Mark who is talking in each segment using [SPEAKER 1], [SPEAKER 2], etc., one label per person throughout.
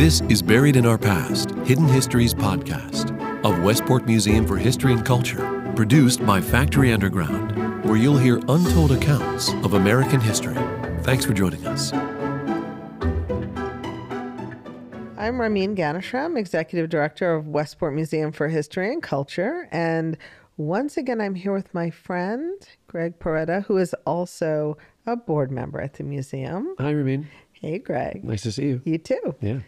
[SPEAKER 1] This is Buried in Our Past Hidden Histories podcast of Westport Museum for History and Culture, produced by Factory Underground, where you'll hear untold accounts of American history. Thanks for joining us.
[SPEAKER 2] I'm Ramin Ganeshram, Executive Director of Westport Museum for History and Culture. And once again, I'm here with my friend, Greg Peretta, who is also a board member at the museum.
[SPEAKER 3] Hi, Ramin.
[SPEAKER 2] Hey, Greg.
[SPEAKER 3] Nice to see you.
[SPEAKER 2] You too.
[SPEAKER 3] Yeah.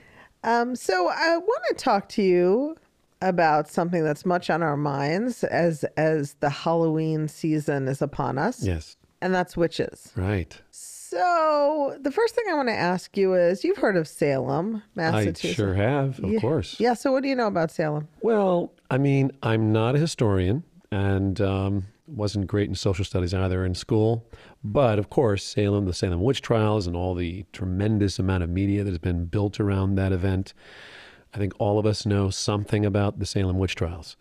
[SPEAKER 2] Um, so I want to talk to you about something that's much on our minds as as the Halloween season is upon us,
[SPEAKER 3] Yes.
[SPEAKER 2] and that's witches.
[SPEAKER 3] Right.
[SPEAKER 2] So the first thing I want to ask you is, you've heard of Salem, Massachusetts.
[SPEAKER 3] I sure have, of
[SPEAKER 2] Yeah.
[SPEAKER 3] course.
[SPEAKER 2] Yeah. So what do you know about Salem?
[SPEAKER 3] Well, I mean, I'm not a historian and um, wasn't great in social studies either in school. But of course, Salem, the Salem witch trials, and all the tremendous amount of media that has been built around that event. I think all of us know something about the Salem witch trials.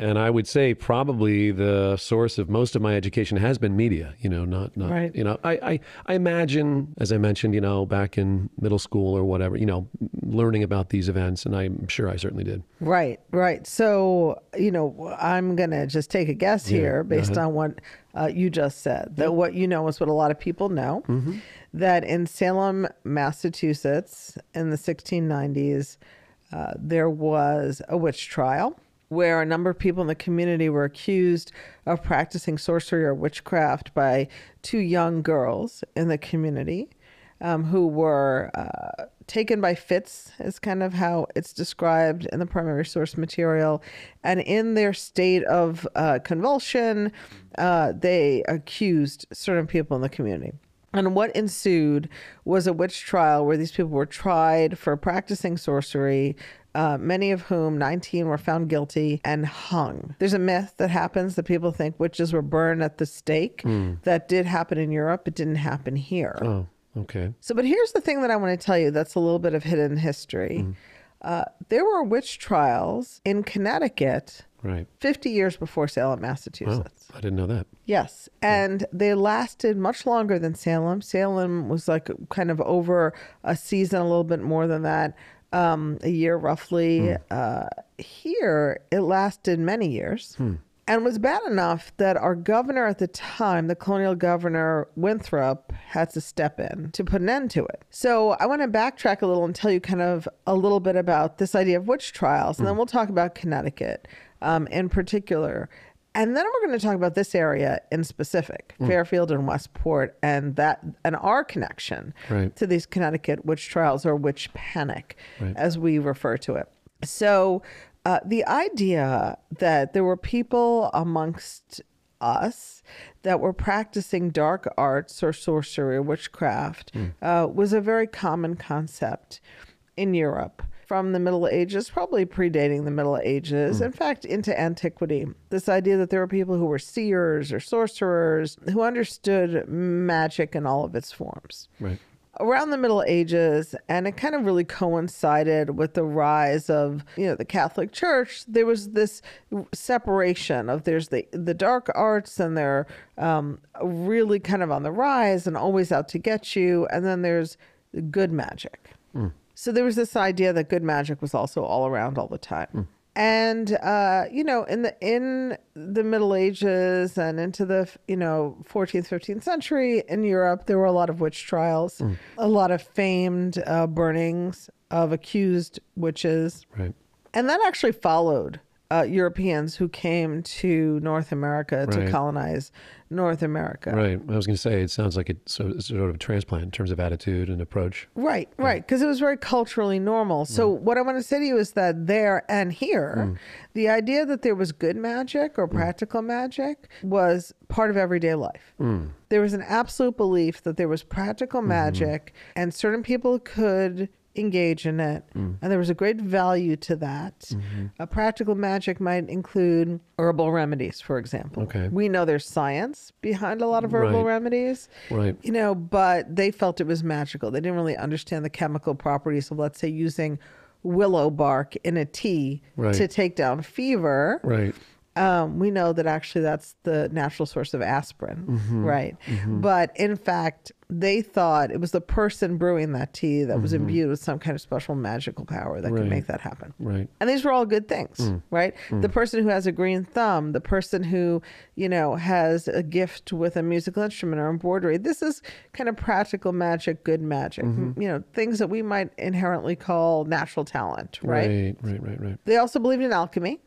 [SPEAKER 3] And I would say probably the source of most of my education has been media, you know, not, not
[SPEAKER 2] Right.
[SPEAKER 3] you know, I, I, I imagine, as I mentioned, you know, back in middle school or whatever, you know, learning about these events, and I'm sure I certainly did.
[SPEAKER 2] Right, right. So, you know, I'm going to just take a guess here based on what uh, you just said. That what you know is what a lot of people know that in Salem, Massachusetts, in the 1690s, uh, there was a witch trial where a number of people in the community were accused of practicing sorcery or witchcraft by two young girls in the community um, who were uh, taken by fits, is kind of how it's described in the primary source material. And in their state of uh, convulsion, uh, they accused certain people in the community. And what ensued was a witch trial where these people were tried for practicing sorcery, uh, many of whom, 19, were found guilty and hung. There's a myth that happens that people think witches were burned at the stake. That did happen in Europe, it didn't happen here.
[SPEAKER 3] Oh, okay.
[SPEAKER 2] So, but here's the thing that I want to tell you that's a little bit of hidden history. Uh, there were witch trials in Connecticut
[SPEAKER 3] Right.
[SPEAKER 2] 50 years before Salem, Massachusetts.
[SPEAKER 3] I didn't know that.
[SPEAKER 2] Yes. And they lasted much longer than Salem. Salem was like kind of over a season, a little bit more than that, um, a year roughly. Uh, here, it lasted many years. And was bad enough that our governor at the time, the colonial governor Winthrop, had to step in to put an end to it. So I want to backtrack a little and tell you kind of a little bit about this idea of witch trials, and then we'll talk about Connecticut um, in particular. And then we're going to talk about this area in specific, Fairfield and Westport, and that and our connection
[SPEAKER 3] Right.
[SPEAKER 2] to these Connecticut witch trials or witch panic,
[SPEAKER 3] Right.
[SPEAKER 2] as we refer to it. So, uh, the idea that there were people amongst us that were practicing dark arts or sorcery or witchcraft uh, was a very common concept in Europe from the Middle Ages, probably predating the Middle Ages, in fact, into antiquity. This idea that there were people who were seers or sorcerers who understood magic in all of its forms
[SPEAKER 3] Right.
[SPEAKER 2] around the Middle Ages, and it kind of really coincided with the rise of you know the Catholic Church. There was this separation of there's the the dark arts, and they're um, really kind of on the rise and always out to get you, and then there's good magic. So there was this idea that good magic was also all around all the time. And uh, you know, in the in the Middle Ages and into the you know 14th, 15th century in Europe, there were a lot of witch trials, a lot of famed uh, burnings of accused witches,
[SPEAKER 3] Right.
[SPEAKER 2] and that actually followed uh, Europeans who came to North America to colonize North America.
[SPEAKER 3] Right. I was going to say, it sounds like it's sort of, sort of a transplant in terms of attitude and approach.
[SPEAKER 2] Right, right, because it was very culturally normal. So mm. what I want to say to you is that there and here, mm. the idea that there was good magic or mm. practical magic was part of everyday life. There was an absolute belief that there was practical mm-hmm. magic, and certain people could engage in it, mm. and there was a great value to that. Mm-hmm. A practical magic might include herbal remedies, for example.
[SPEAKER 3] Okay.
[SPEAKER 2] We know there's science behind a lot of herbal
[SPEAKER 3] Right.
[SPEAKER 2] remedies
[SPEAKER 3] Right.
[SPEAKER 2] you know, but they felt it was magical. They didn't really understand the chemical properties of, let's say, using willow bark in a tea
[SPEAKER 3] Right.
[SPEAKER 2] to take down fever.
[SPEAKER 3] Right.
[SPEAKER 2] Um, we know that actually that's the natural source of aspirin, mm-hmm. right? Mm-hmm. But in fact, they thought it was the person brewing that tea that was mm-hmm. imbued with some kind of special magical power that could make that happen.
[SPEAKER 3] Right.
[SPEAKER 2] And these were all good things, mm. right? The mm. person who has a green thumb, the person who, you know, has a gift with a musical instrument or embroidery. This is kind of practical magic, good magic, you know, things that we might inherently call natural talent, right?
[SPEAKER 3] Right. Right. Right. Right.
[SPEAKER 2] They also believed in alchemy.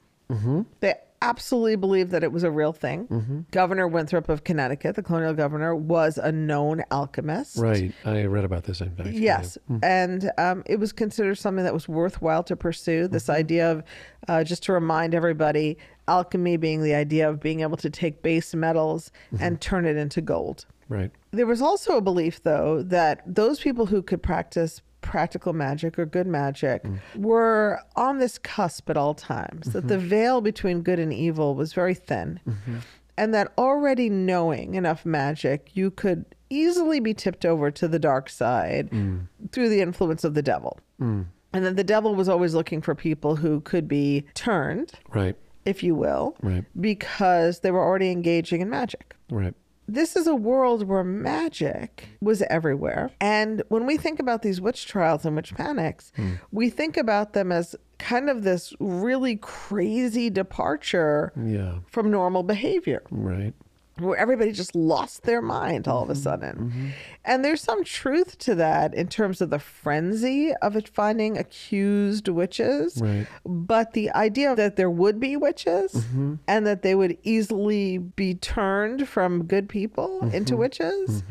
[SPEAKER 2] They absolutely believed that it was a real thing. Governor Winthrop of Connecticut, the colonial governor, was a known alchemist.
[SPEAKER 3] Right. I read about this in fact.
[SPEAKER 2] Yes, and um, it was considered something that was worthwhile to pursue. This idea of, uh, just to remind everybody, alchemy being the idea of being able to take base metals and turn it into gold.
[SPEAKER 3] Right.
[SPEAKER 2] There was also a belief, though, that those people who could practice practical magic or good magic mm. were on this cusp at all times, that the mm-hmm. veil between good and evil was very thin, mm-hmm. and that already knowing enough magic, you could easily be tipped over to the dark side mm. through the influence of the devil. Mm. And that the devil was always looking for people who could be turned,
[SPEAKER 3] Right.
[SPEAKER 2] if you will,
[SPEAKER 3] Right.
[SPEAKER 2] because they were already engaging in magic
[SPEAKER 3] Right.
[SPEAKER 2] This is a world where magic was everywhere. And when we think about these witch trials and witch panics, hmm. we think about them as kind of this really crazy departure
[SPEAKER 3] Yeah.
[SPEAKER 2] from normal behavior
[SPEAKER 3] Right.
[SPEAKER 2] Where everybody just lost their mind all of a mm-hmm. sudden. Mm-hmm. And there's some truth to that in terms of the frenzy of it finding accused witches.
[SPEAKER 3] Right.
[SPEAKER 2] But the idea that there would be witches mm-hmm. and that they would easily be turned from good people into witches,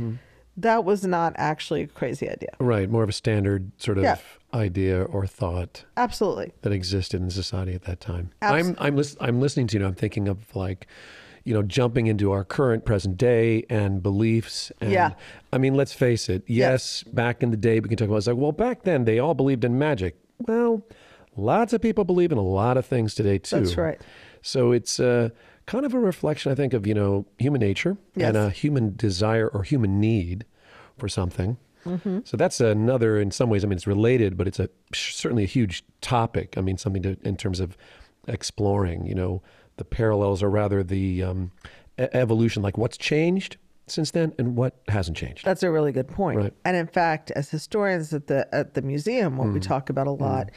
[SPEAKER 2] that was not actually a crazy idea.
[SPEAKER 3] Right. More of a standard sort of
[SPEAKER 2] Yeah.
[SPEAKER 3] idea or thought
[SPEAKER 2] Absolutely.
[SPEAKER 3] that existed in society at that time. I'm I'm lis- I'm listening to you. and I'm thinking of like, you know, jumping into our current present day and beliefs. And,
[SPEAKER 2] Yeah.
[SPEAKER 3] I mean, let's face it. Yes, back in the day, we can talk about. It's like, well, back then they all believed in magic. Well, lots of people believe in a lot of things today too.
[SPEAKER 2] That's right.
[SPEAKER 3] So it's uh, kind of a reflection, I think, of you know human nature and a human desire or human need for something.
[SPEAKER 2] Mm-hmm.
[SPEAKER 3] So that's another, in some ways, I mean, it's related, but it's a certainly a huge topic. I mean, something to in terms of exploring. You know, the parallels, or rather the um, e- evolution, like what's changed since then and what hasn't changed.
[SPEAKER 2] That's a really good point.
[SPEAKER 3] Right.
[SPEAKER 2] And in fact, as historians at the at the museum, what we mm-hmm. talk about a mm-hmm. lot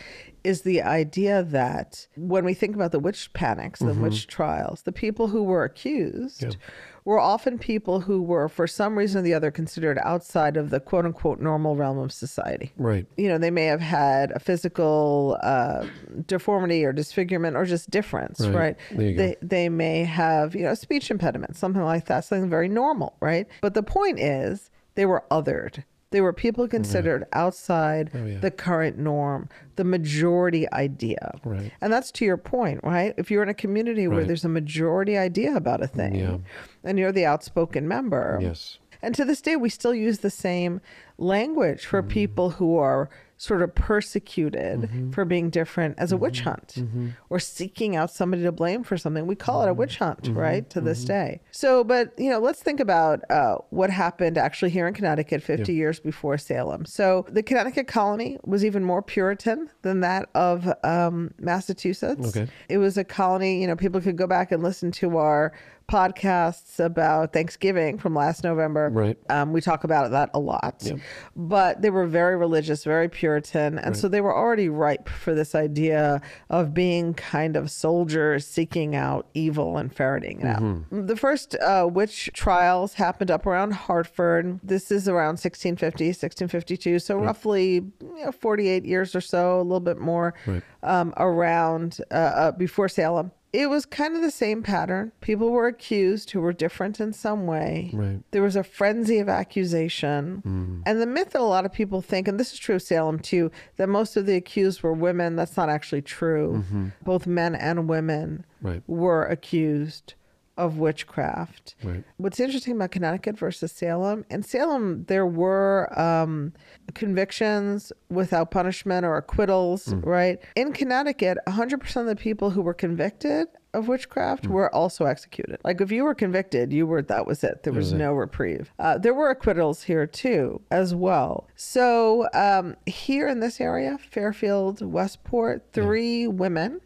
[SPEAKER 2] is the idea that when we think about the witch panics, the mm-hmm. witch trials, the people who were accused were often people who were, for some reason or the other, considered outside of the quote unquote normal realm of society
[SPEAKER 3] Right.
[SPEAKER 2] you know, they may have had a physical uh, deformity or disfigurement or just difference,
[SPEAKER 3] Right.
[SPEAKER 2] right?
[SPEAKER 3] There you go.
[SPEAKER 2] They they may have you know a speech impediment, something like that, something very normal, right? But the point is, they were othered. They were people considered outside
[SPEAKER 3] Oh, yeah.
[SPEAKER 2] the current norm, the majority idea.
[SPEAKER 3] Right.
[SPEAKER 2] And that's to your point, right? If you're in a community where there's a majority idea about a thing
[SPEAKER 3] Yeah.
[SPEAKER 2] and you're the outspoken member,
[SPEAKER 3] Yes.
[SPEAKER 2] and to this day, we still use the same language for mm. people who are sort of persecuted
[SPEAKER 3] Mm-hmm.
[SPEAKER 2] for being different as a witch hunt or seeking out somebody to blame for something. We call it a
[SPEAKER 3] Mm-hmm.
[SPEAKER 2] witch hunt, right, to this day. So, but, you know, let's think about uh, what happened actually here in Connecticut 50 years before Salem. So, the Connecticut colony was even more Puritan than that of um, Massachusetts.
[SPEAKER 3] Okay.
[SPEAKER 2] It was a colony, you know, people could go back and listen to our podcasts about Thanksgiving from last November.
[SPEAKER 3] Right.
[SPEAKER 2] Um, we talk about that a lot.
[SPEAKER 3] Yep.
[SPEAKER 2] But they were very religious, very Puritan. And so they were already ripe for this idea of being kind of soldiers seeking out evil and ferreting it
[SPEAKER 3] Mm-hmm.
[SPEAKER 2] out. The first uh, witch trials happened up around Hartford. This is around 1650, 1652. So roughly you know, 48 years or so, a little bit more
[SPEAKER 3] Right.
[SPEAKER 2] um, around uh, uh, before Salem. It was kind of the same pattern. People were accused who were different in some way.
[SPEAKER 3] Right.
[SPEAKER 2] There was a frenzy of accusation. Mm. And the myth that a lot of people think, and this is true of Salem too, that most of the accused were women. That's not actually true. Mm-hmm. Both men and women
[SPEAKER 3] Right.
[SPEAKER 2] were accused of witchcraft.
[SPEAKER 3] Right.
[SPEAKER 2] What's interesting about Connecticut versus Salem, in Salem, there were um, convictions without punishment or acquittals, right? In Connecticut, 100% of the people who were convicted of witchcraft were also executed. Like if you were convicted, you were, that was it. There was no reprieve. Uh, there were acquittals here too, as well. So um, here in this area, Fairfield, Westport, three women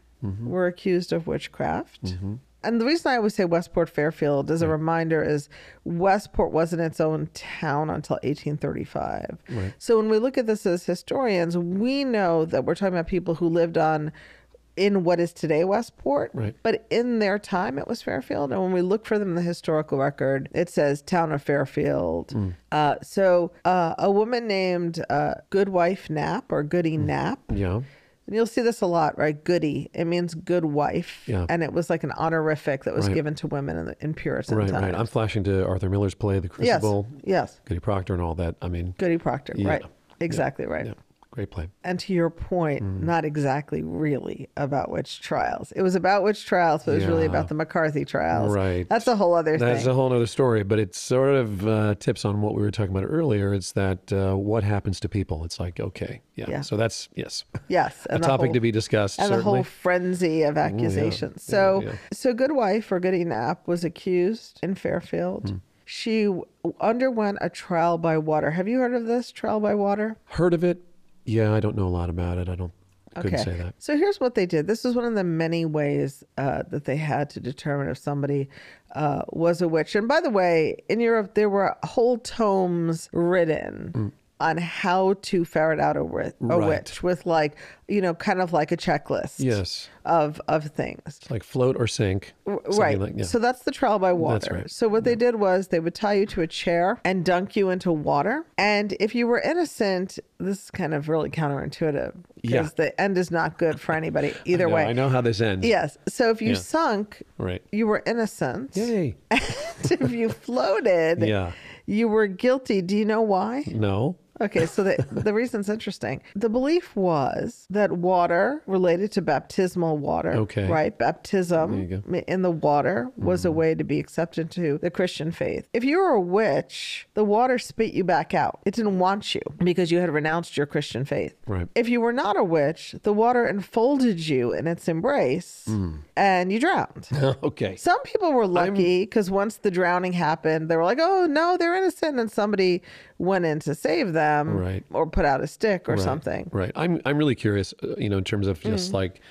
[SPEAKER 2] were accused of witchcraft. And the reason I always say Westport Fairfield as a reminder is Westport wasn't its own town until 1835.
[SPEAKER 3] Right.
[SPEAKER 2] So when we look at this as historians, we know that we're talking about people who lived on in what is today Westport.
[SPEAKER 3] Right.
[SPEAKER 2] But in their time, it was Fairfield. And when we look for them in the historical record, it says town of Fairfield.
[SPEAKER 3] Mm.
[SPEAKER 2] Uh, so uh, a woman named uh, Goodwife Knapp or Goody
[SPEAKER 3] Mm.
[SPEAKER 2] Knapp.
[SPEAKER 3] Yeah.
[SPEAKER 2] And you'll see this a lot, right? Goody. It means good wife.
[SPEAKER 3] Yeah.
[SPEAKER 2] And it was like an honorific that was
[SPEAKER 3] Right.
[SPEAKER 2] given to women in, the, in Puritan
[SPEAKER 3] Right,
[SPEAKER 2] times.
[SPEAKER 3] right. I'm flashing to Arthur Miller's play, The. Crucible,
[SPEAKER 2] Yes. yes.
[SPEAKER 3] Goody Proctor, and all that. I mean,
[SPEAKER 2] Goody Proctor.
[SPEAKER 3] Yeah.
[SPEAKER 2] Right. Exactly right.
[SPEAKER 3] Yeah, great play.
[SPEAKER 2] And to your point,
[SPEAKER 3] Mm.
[SPEAKER 2] not exactly really about witch trials. It was about witch trials, but it was really about the McCarthy trials.
[SPEAKER 3] Right.
[SPEAKER 2] That's a whole other thing.
[SPEAKER 3] That's
[SPEAKER 2] thing.
[SPEAKER 3] a whole other story, but it sort of uh, tips on what we were talking about earlier. It's that uh, what happens to people. It's like, okay, yeah.
[SPEAKER 2] Yeah.
[SPEAKER 3] So that's, yes,
[SPEAKER 2] yes.
[SPEAKER 3] a topic
[SPEAKER 2] whole-
[SPEAKER 3] to be discussed,
[SPEAKER 2] and the whole frenzy of accusations. So,
[SPEAKER 3] yeah.
[SPEAKER 2] so Goodwife or Goody Knapp was accused in Fairfield.
[SPEAKER 3] Hmm.
[SPEAKER 2] She underwent a trial by water. Have you heard of this trial by water?
[SPEAKER 3] Heard of it? Yeah, I don't know a lot about it. I don't, couldn't say that.
[SPEAKER 2] So here's what they did. This is one of the many ways uh, that they had to determine if somebody uh, was a witch. And by the way, in Europe, there were whole tomes written. On how to ferret out a, wi- a.
[SPEAKER 3] Right.
[SPEAKER 2] witch with like, you know, kind of like a checklist
[SPEAKER 3] Yes.
[SPEAKER 2] of of things.
[SPEAKER 3] Like float or sink.
[SPEAKER 2] Right.
[SPEAKER 3] Like, yeah.
[SPEAKER 2] So that's the trial by water.
[SPEAKER 3] that's right.
[SPEAKER 2] So what they did was they would tie you to a chair and dunk you into water. And if you were innocent, this is kind of really counterintuitive because
[SPEAKER 3] Yeah.
[SPEAKER 2] the end is not good for anybody either
[SPEAKER 3] I know,
[SPEAKER 2] way.
[SPEAKER 3] I know how this ends.
[SPEAKER 2] Yes. So if you
[SPEAKER 3] Yeah.
[SPEAKER 2] sunk,
[SPEAKER 3] Right.
[SPEAKER 2] you were innocent.
[SPEAKER 3] Yay.
[SPEAKER 2] And if you floated,
[SPEAKER 3] Yeah.
[SPEAKER 2] you were guilty. Do you know why?
[SPEAKER 3] No.
[SPEAKER 2] Okay, so the, the reason's interesting. The belief was that water related to baptismal water,
[SPEAKER 3] Okay.
[SPEAKER 2] right? Baptism
[SPEAKER 3] Mm.
[SPEAKER 2] in the water was a way to be accepted to the Christian faith. If you were a witch, the water spit you back out. It didn't want you because you had renounced your Christian faith.
[SPEAKER 3] Right.
[SPEAKER 2] If you were not a witch, the water enfolded you in its embrace
[SPEAKER 3] Mm.
[SPEAKER 2] and you drowned.
[SPEAKER 3] okay.
[SPEAKER 2] Some people were lucky because once the drowning happened, they were like, "Oh no, they're innocent," and somebody went in to save them,
[SPEAKER 3] Right.
[SPEAKER 2] or put out a stick or
[SPEAKER 3] Right,
[SPEAKER 2] something.
[SPEAKER 3] Right. I'm I'm really curious, uh, you know, in terms of
[SPEAKER 2] Mm.
[SPEAKER 3] just like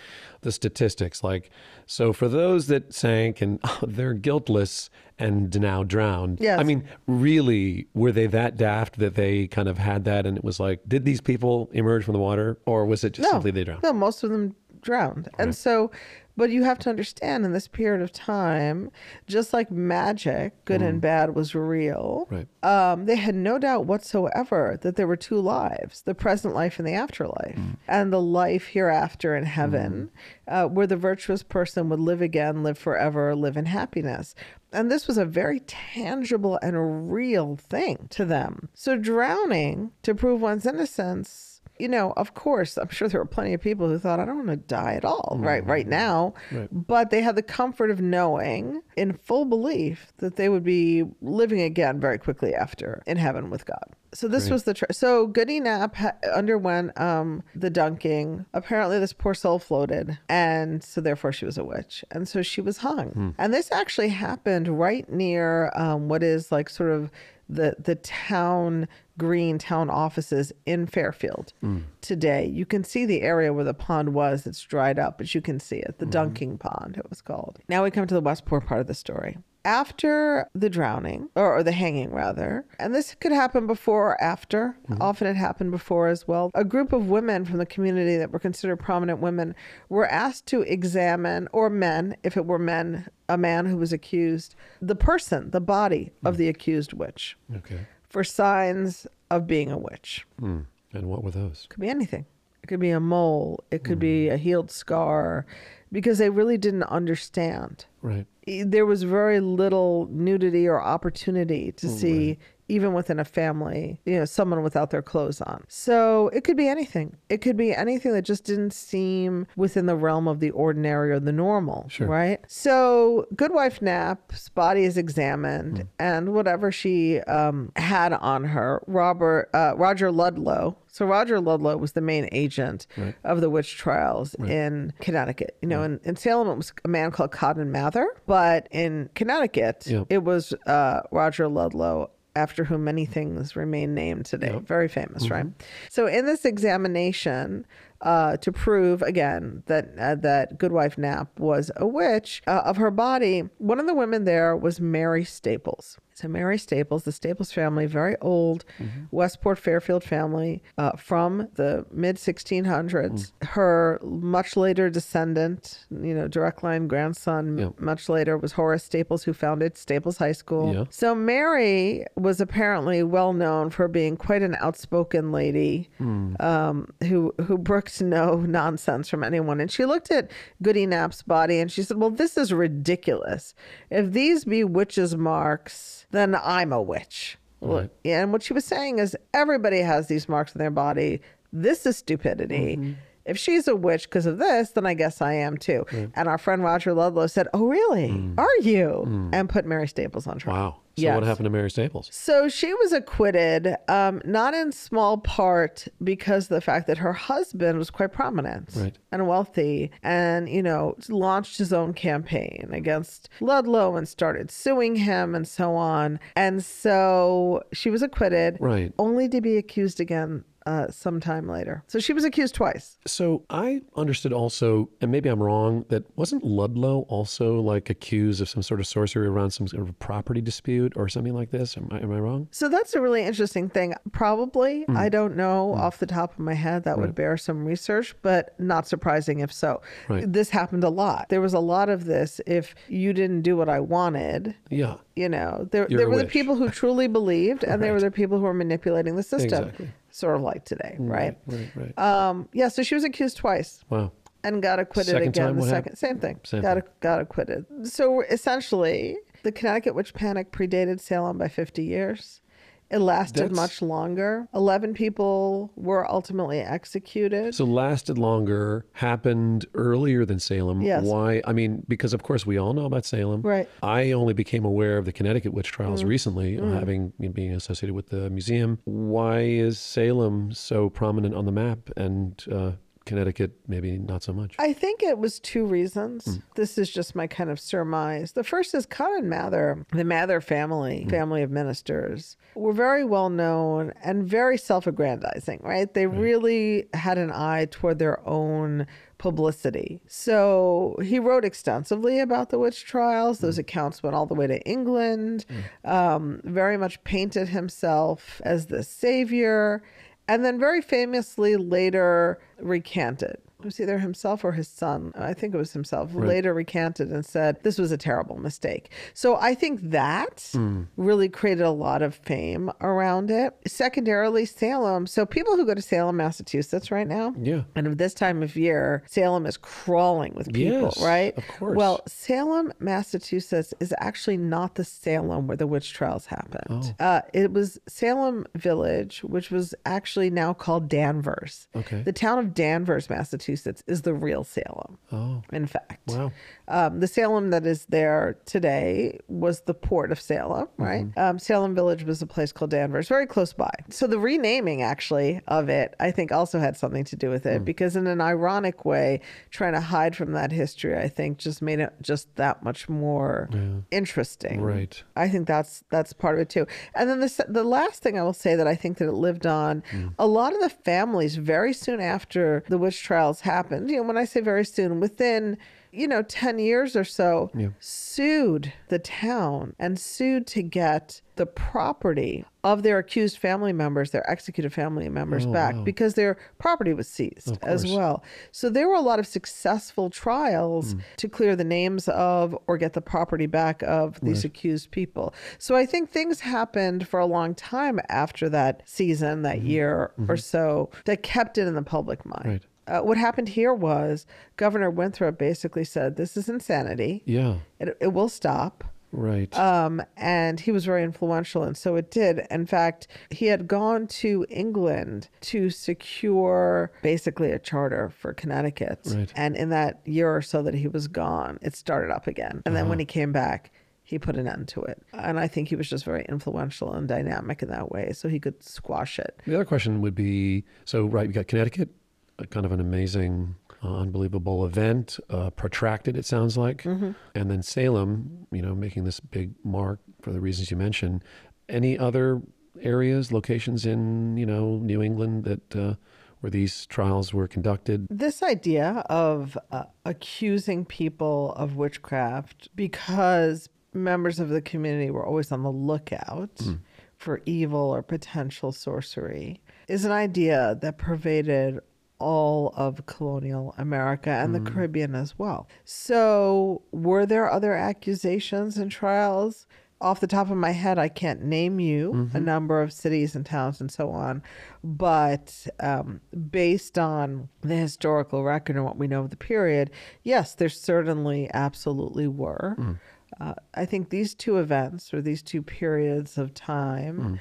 [SPEAKER 3] the statistics. Like, so for those that sank and oh, they're guiltless and now drowned.
[SPEAKER 2] Yes.
[SPEAKER 3] I mean, really, were they that daft that they kind of had that, and it was like, did these people emerge from the water, or was it just
[SPEAKER 2] No,
[SPEAKER 3] simply they drowned?
[SPEAKER 2] no, most of them drowned, and so. But you have to understand in this period of time, just like magic, good and bad was real.
[SPEAKER 3] Mm. Right.
[SPEAKER 2] Um, they had no doubt whatsoever that there were two lives the present life and the afterlife,
[SPEAKER 3] Mm.
[SPEAKER 2] and the life hereafter in heaven, uh, where the virtuous person would live again, live forever, live in happiness. And this was a very tangible and real thing to them. So, drowning to prove one's innocence you know, of course, I'm sure there were plenty of people who thought, I don't want to die at all right right now.
[SPEAKER 3] Right.
[SPEAKER 2] But they had the comfort of knowing in full belief that they would be living again very quickly after in heaven with God. So this
[SPEAKER 3] Great.
[SPEAKER 2] was the tr- so Goody Knapp ha- underwent um, the dunking. Apparently, this poor soul floated, and so therefore she was a witch, and so she was hung. And this actually happened right near um, what is like sort of the the town green town offices in Fairfield mm. today. You can see the area where the pond was. It's dried up, but you can see it. The mm-hmm. dunking pond, it was called. Now we come to the Westport part of the story. After the drowning, or, or the hanging rather, and this could happen before or after, mm-hmm. often it happened before as well, a group of women from the community that were considered prominent women were asked to examine, or men, if it were men, a man who was accused, the person, the body of mm. the accused witch
[SPEAKER 3] Okay.
[SPEAKER 2] For signs of being a witch.
[SPEAKER 3] Hmm. And what were those?
[SPEAKER 2] Could be anything. It could be a mole. It could be a healed scar, because they really didn't understand.
[SPEAKER 3] Right.
[SPEAKER 2] There was very little nudity or opportunity to see, even within a family, you know, someone without their clothes on. So it could be anything. It could be anything that just didn't seem within the realm of the ordinary or the normal,
[SPEAKER 3] Sure.
[SPEAKER 2] right? So Goodwife Knapp's body is examined, and whatever she um, had on her, Robert uh, Roger Ludlow. So Roger Ludlow was the main agent
[SPEAKER 3] Right.
[SPEAKER 2] of the witch trials in Connecticut. You know, in, in Salem it was a man called Cotton Mather, but in Connecticut
[SPEAKER 3] Yeah.
[SPEAKER 2] it was uh, Roger Ludlow. After whom many things remain named today. Very famous, mm-hmm. right? So, in this examination, uh, to prove again that uh, that Goodwife Knapp was a witch uh, of her body. One of the women there was Mary Staples. So Mary Staples, the Staples family, very old Westport Fairfield family uh, from the mid 1600s. Her much later descendant, you know, direct line grandson,
[SPEAKER 3] Yeah.
[SPEAKER 2] much later was Horace Staples, who founded Staples High School.
[SPEAKER 3] Yeah.
[SPEAKER 2] So Mary was apparently well known for being quite an outspoken lady um, who who brooked no nonsense from anyone. And she looked at Goody Knapp's body and she said, "Well, this is ridiculous. If these be witches' marks, then I'm a witch."
[SPEAKER 3] Right.
[SPEAKER 2] And what she was saying is everybody has these marks on their body. This is stupidity. Mm-hmm. If she's a witch because of this, then I guess I am too. And our friend Roger Ludlow said, Oh, really? Are you? And put Mary Staples on trial.
[SPEAKER 3] Wow. So
[SPEAKER 2] Yes.
[SPEAKER 3] what happened to Mary Staples?
[SPEAKER 2] So she was acquitted, um, not in small part because of the fact that her husband was quite prominent
[SPEAKER 3] Right.
[SPEAKER 2] and wealthy and, you know, launched his own campaign against Ludlow and started suing him and so on. And so she was acquitted,
[SPEAKER 3] Right.
[SPEAKER 2] only to be accused again uh, sometime later. So she was accused twice.
[SPEAKER 3] So I understood also, and maybe I'm wrong, that wasn't Ludlow also like accused of some sort of sorcery around some sort of property dispute or something like this? Am I, am I wrong?
[SPEAKER 2] So that's a really interesting thing. Probably,
[SPEAKER 3] Hmm.
[SPEAKER 2] I don't know off the top of my head. That would bear some research, but not surprising if so.
[SPEAKER 3] Right.
[SPEAKER 2] This happened a lot. There was a lot of this. If you didn't do what I wanted,
[SPEAKER 3] Yeah.
[SPEAKER 2] You know, there,
[SPEAKER 3] You're
[SPEAKER 2] there were the people who truly believed, and there were the people who were manipulating the system,
[SPEAKER 3] Exactly.
[SPEAKER 2] sort of like today, right?
[SPEAKER 3] Right. Right.
[SPEAKER 2] Um, yeah. So she was accused twice
[SPEAKER 3] wow.
[SPEAKER 2] and got acquitted
[SPEAKER 3] Second
[SPEAKER 2] again.
[SPEAKER 3] time,
[SPEAKER 2] the second, same thing.
[SPEAKER 3] Same
[SPEAKER 2] got
[SPEAKER 3] thing.
[SPEAKER 2] got acquitted. So essentially, the Connecticut witch panic predated Salem by 50 years. It lasted
[SPEAKER 3] That's-
[SPEAKER 2] much longer. 11 people were ultimately executed.
[SPEAKER 3] So lasted longer, happened earlier than Salem.
[SPEAKER 2] Yes.
[SPEAKER 3] Why? I mean, because of course we all know about Salem.
[SPEAKER 2] Right. Mm.
[SPEAKER 3] I only became aware of the Connecticut witch trials recently, uh, having you know, being associated with the museum. Why is Salem so prominent on the map and uh, Connecticut maybe not so much?
[SPEAKER 2] I think it was two reasons.
[SPEAKER 3] Hmm.
[SPEAKER 2] This is just my kind of surmise. The first is Cotton Mather, the Mather family,
[SPEAKER 3] Hmm.
[SPEAKER 2] family of ministers, were very well known and very self aggrandizing, right? They really had an eye toward their own publicity. So he wrote extensively about the witch trials. Those accounts went all the way to England, um, very much painted himself as the savior and then very famously later recanted. It was either himself or his son. I think it was himself. Later recanted and said this was a terrible mistake. So I think that really created a lot of fame around it. Secondarily, Salem. So people who go to Salem, Massachusetts right now,
[SPEAKER 3] Yeah.
[SPEAKER 2] and of this time of year, Salem is crawling with people,
[SPEAKER 3] Yes,
[SPEAKER 2] right?
[SPEAKER 3] of course.
[SPEAKER 2] Well, Salem, Massachusetts is actually not the Salem where the witch trials happened.
[SPEAKER 3] Oh.
[SPEAKER 2] Uh, it was Salem Village, which was actually now called Danvers.
[SPEAKER 3] Okay.
[SPEAKER 2] The town of Danvers, Massachusetts, is the real Salem.
[SPEAKER 3] Oh.
[SPEAKER 2] In fact,
[SPEAKER 3] Wow.
[SPEAKER 2] um, the Salem that is there today was the port of Salem, right? Um, Salem Village was a place called Danvers, very close by. So the renaming actually of it, I think, also had something to do with it because, in an ironic way, trying to hide from that history, I think, just made it just that much more interesting.
[SPEAKER 3] Right.
[SPEAKER 2] I think that's that's part of it too. And then the the last thing I will say that I think that it lived on, a lot of the families very soon after the witch trials happened. You know, when I say very soon, within you know 10 years or so
[SPEAKER 3] Yeah.
[SPEAKER 2] sued the town and sued to get the property of their accused family members their executed family members oh, back because their property was seized as well so there were a lot of successful trials hmm. to clear the names of or get the property back of these accused people. So I think things happened for a long time after that season, that mm-hmm. year or mm-hmm. so, that kept it in the public mind.
[SPEAKER 3] Right.
[SPEAKER 2] Uh, what happened here was Governor Winthrop basically said, This is insanity.
[SPEAKER 3] Yeah.
[SPEAKER 2] It, it will stop.
[SPEAKER 3] Right.
[SPEAKER 2] Um, and he was very influential, and so it did. In fact, he had gone to England to secure basically a charter for Connecticut.
[SPEAKER 3] Right.
[SPEAKER 2] And in that year or so that he was gone, it started up again. And then when he came back, he put an end to it. And I think he was just very influential and dynamic in that way, so he could squash it.
[SPEAKER 3] The other question would be so, right, you got Connecticut, a kind of an amazing, uh, unbelievable event, uh, protracted, it sounds like.
[SPEAKER 2] Mm-hmm.
[SPEAKER 3] And then Salem, you know, making this big mark for the reasons you mentioned. Any other areas, locations in, you know, New England that uh, where these trials were conducted?
[SPEAKER 2] This idea of uh, accusing people of witchcraft because members of the community were always on the lookout mm. for evil or potential sorcery is an idea that pervaded all of colonial America and mm. the Caribbean as well. So, were there other accusations and trials? Off the top of my head, I can't name you mm-hmm. a number of cities and towns and so on. But um, based on the historical record and what we know of the period, yes, there certainly absolutely were. Mm. Uh, I think these two events or these two periods of time,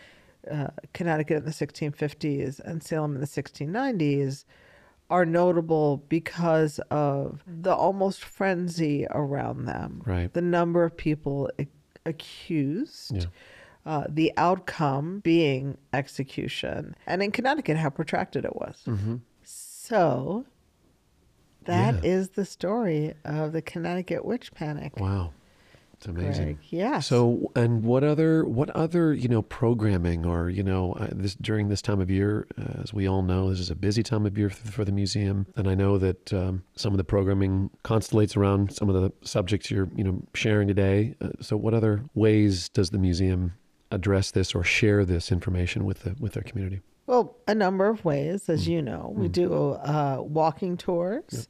[SPEAKER 2] mm. uh, Connecticut in the 1650s and Salem in the 1690s, are notable because of the almost frenzy around them.
[SPEAKER 3] Right.
[SPEAKER 2] The number of people accused. Yeah. Uh, the outcome being execution, and in Connecticut, how protracted it was. Mm-hmm. So, that yeah. is the story of the Connecticut witch panic.
[SPEAKER 3] Wow. It's amazing. Greg.
[SPEAKER 2] Yeah.
[SPEAKER 3] So, and what other what other you know programming or you know uh, this during this time of year, uh, as we all know, this is a busy time of year for, for the museum, and I know that um, some of the programming constellates around some of the subjects you're you know sharing today. Uh, so, what other ways does the museum address this or share this information with the with their community?
[SPEAKER 2] Well, a number of ways, as mm. you know, we mm. do uh, walking tours. Yep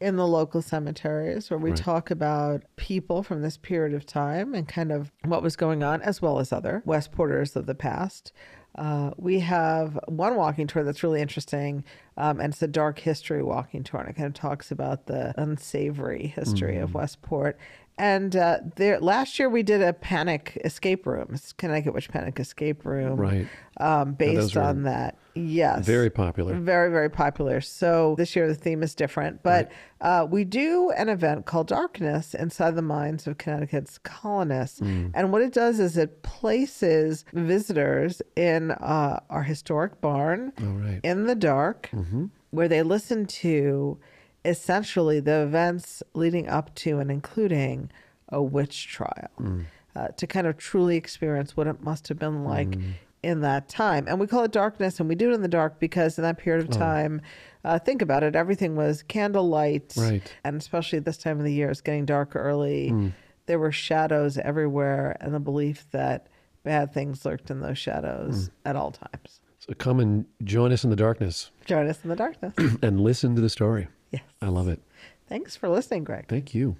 [SPEAKER 2] in the local cemeteries where we right. talk about people from this period of time and kind of what was going on, as well as other Westporters of the past. Uh, we have one walking tour that's really interesting, um, and it's a dark history walking tour, and it kind of talks about the unsavory history mm. of Westport and uh, there, last year we did a panic escape room, Connecticut Witch Panic Escape Room,
[SPEAKER 3] right?
[SPEAKER 2] Um, based on that, yes,
[SPEAKER 3] very popular,
[SPEAKER 2] very very popular. So this year the theme is different, but right. uh, we do an event called Darkness inside the minds of Connecticut's colonists, mm. and what it does is it places visitors in uh, our historic barn
[SPEAKER 3] oh, right.
[SPEAKER 2] in the dark, mm-hmm. where they listen to essentially the events leading up to and including a witch trial mm. uh, to kind of truly experience what it must have been like mm. in that time. And we call it darkness, and we do it in the dark because in that period of oh. time, oh. uh, think about it, everything was candlelight.
[SPEAKER 3] Right.
[SPEAKER 2] And especially at this time of the year, it's getting dark early. Mm. There were shadows everywhere, and the belief that bad things lurked in those shadows mm. at all times.
[SPEAKER 3] So come and join us in the darkness.
[SPEAKER 2] Join us in the darkness.
[SPEAKER 3] and listen to the story.
[SPEAKER 2] Yes.
[SPEAKER 3] I love it.
[SPEAKER 2] Thanks for listening, Greg.
[SPEAKER 3] Thank you.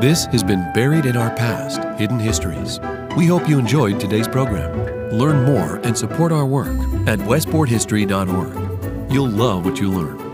[SPEAKER 1] This has been Buried in Our Past Hidden Histories. We hope you enjoyed today's program. Learn more and support our work at westporthistory.org. You'll love what you learn.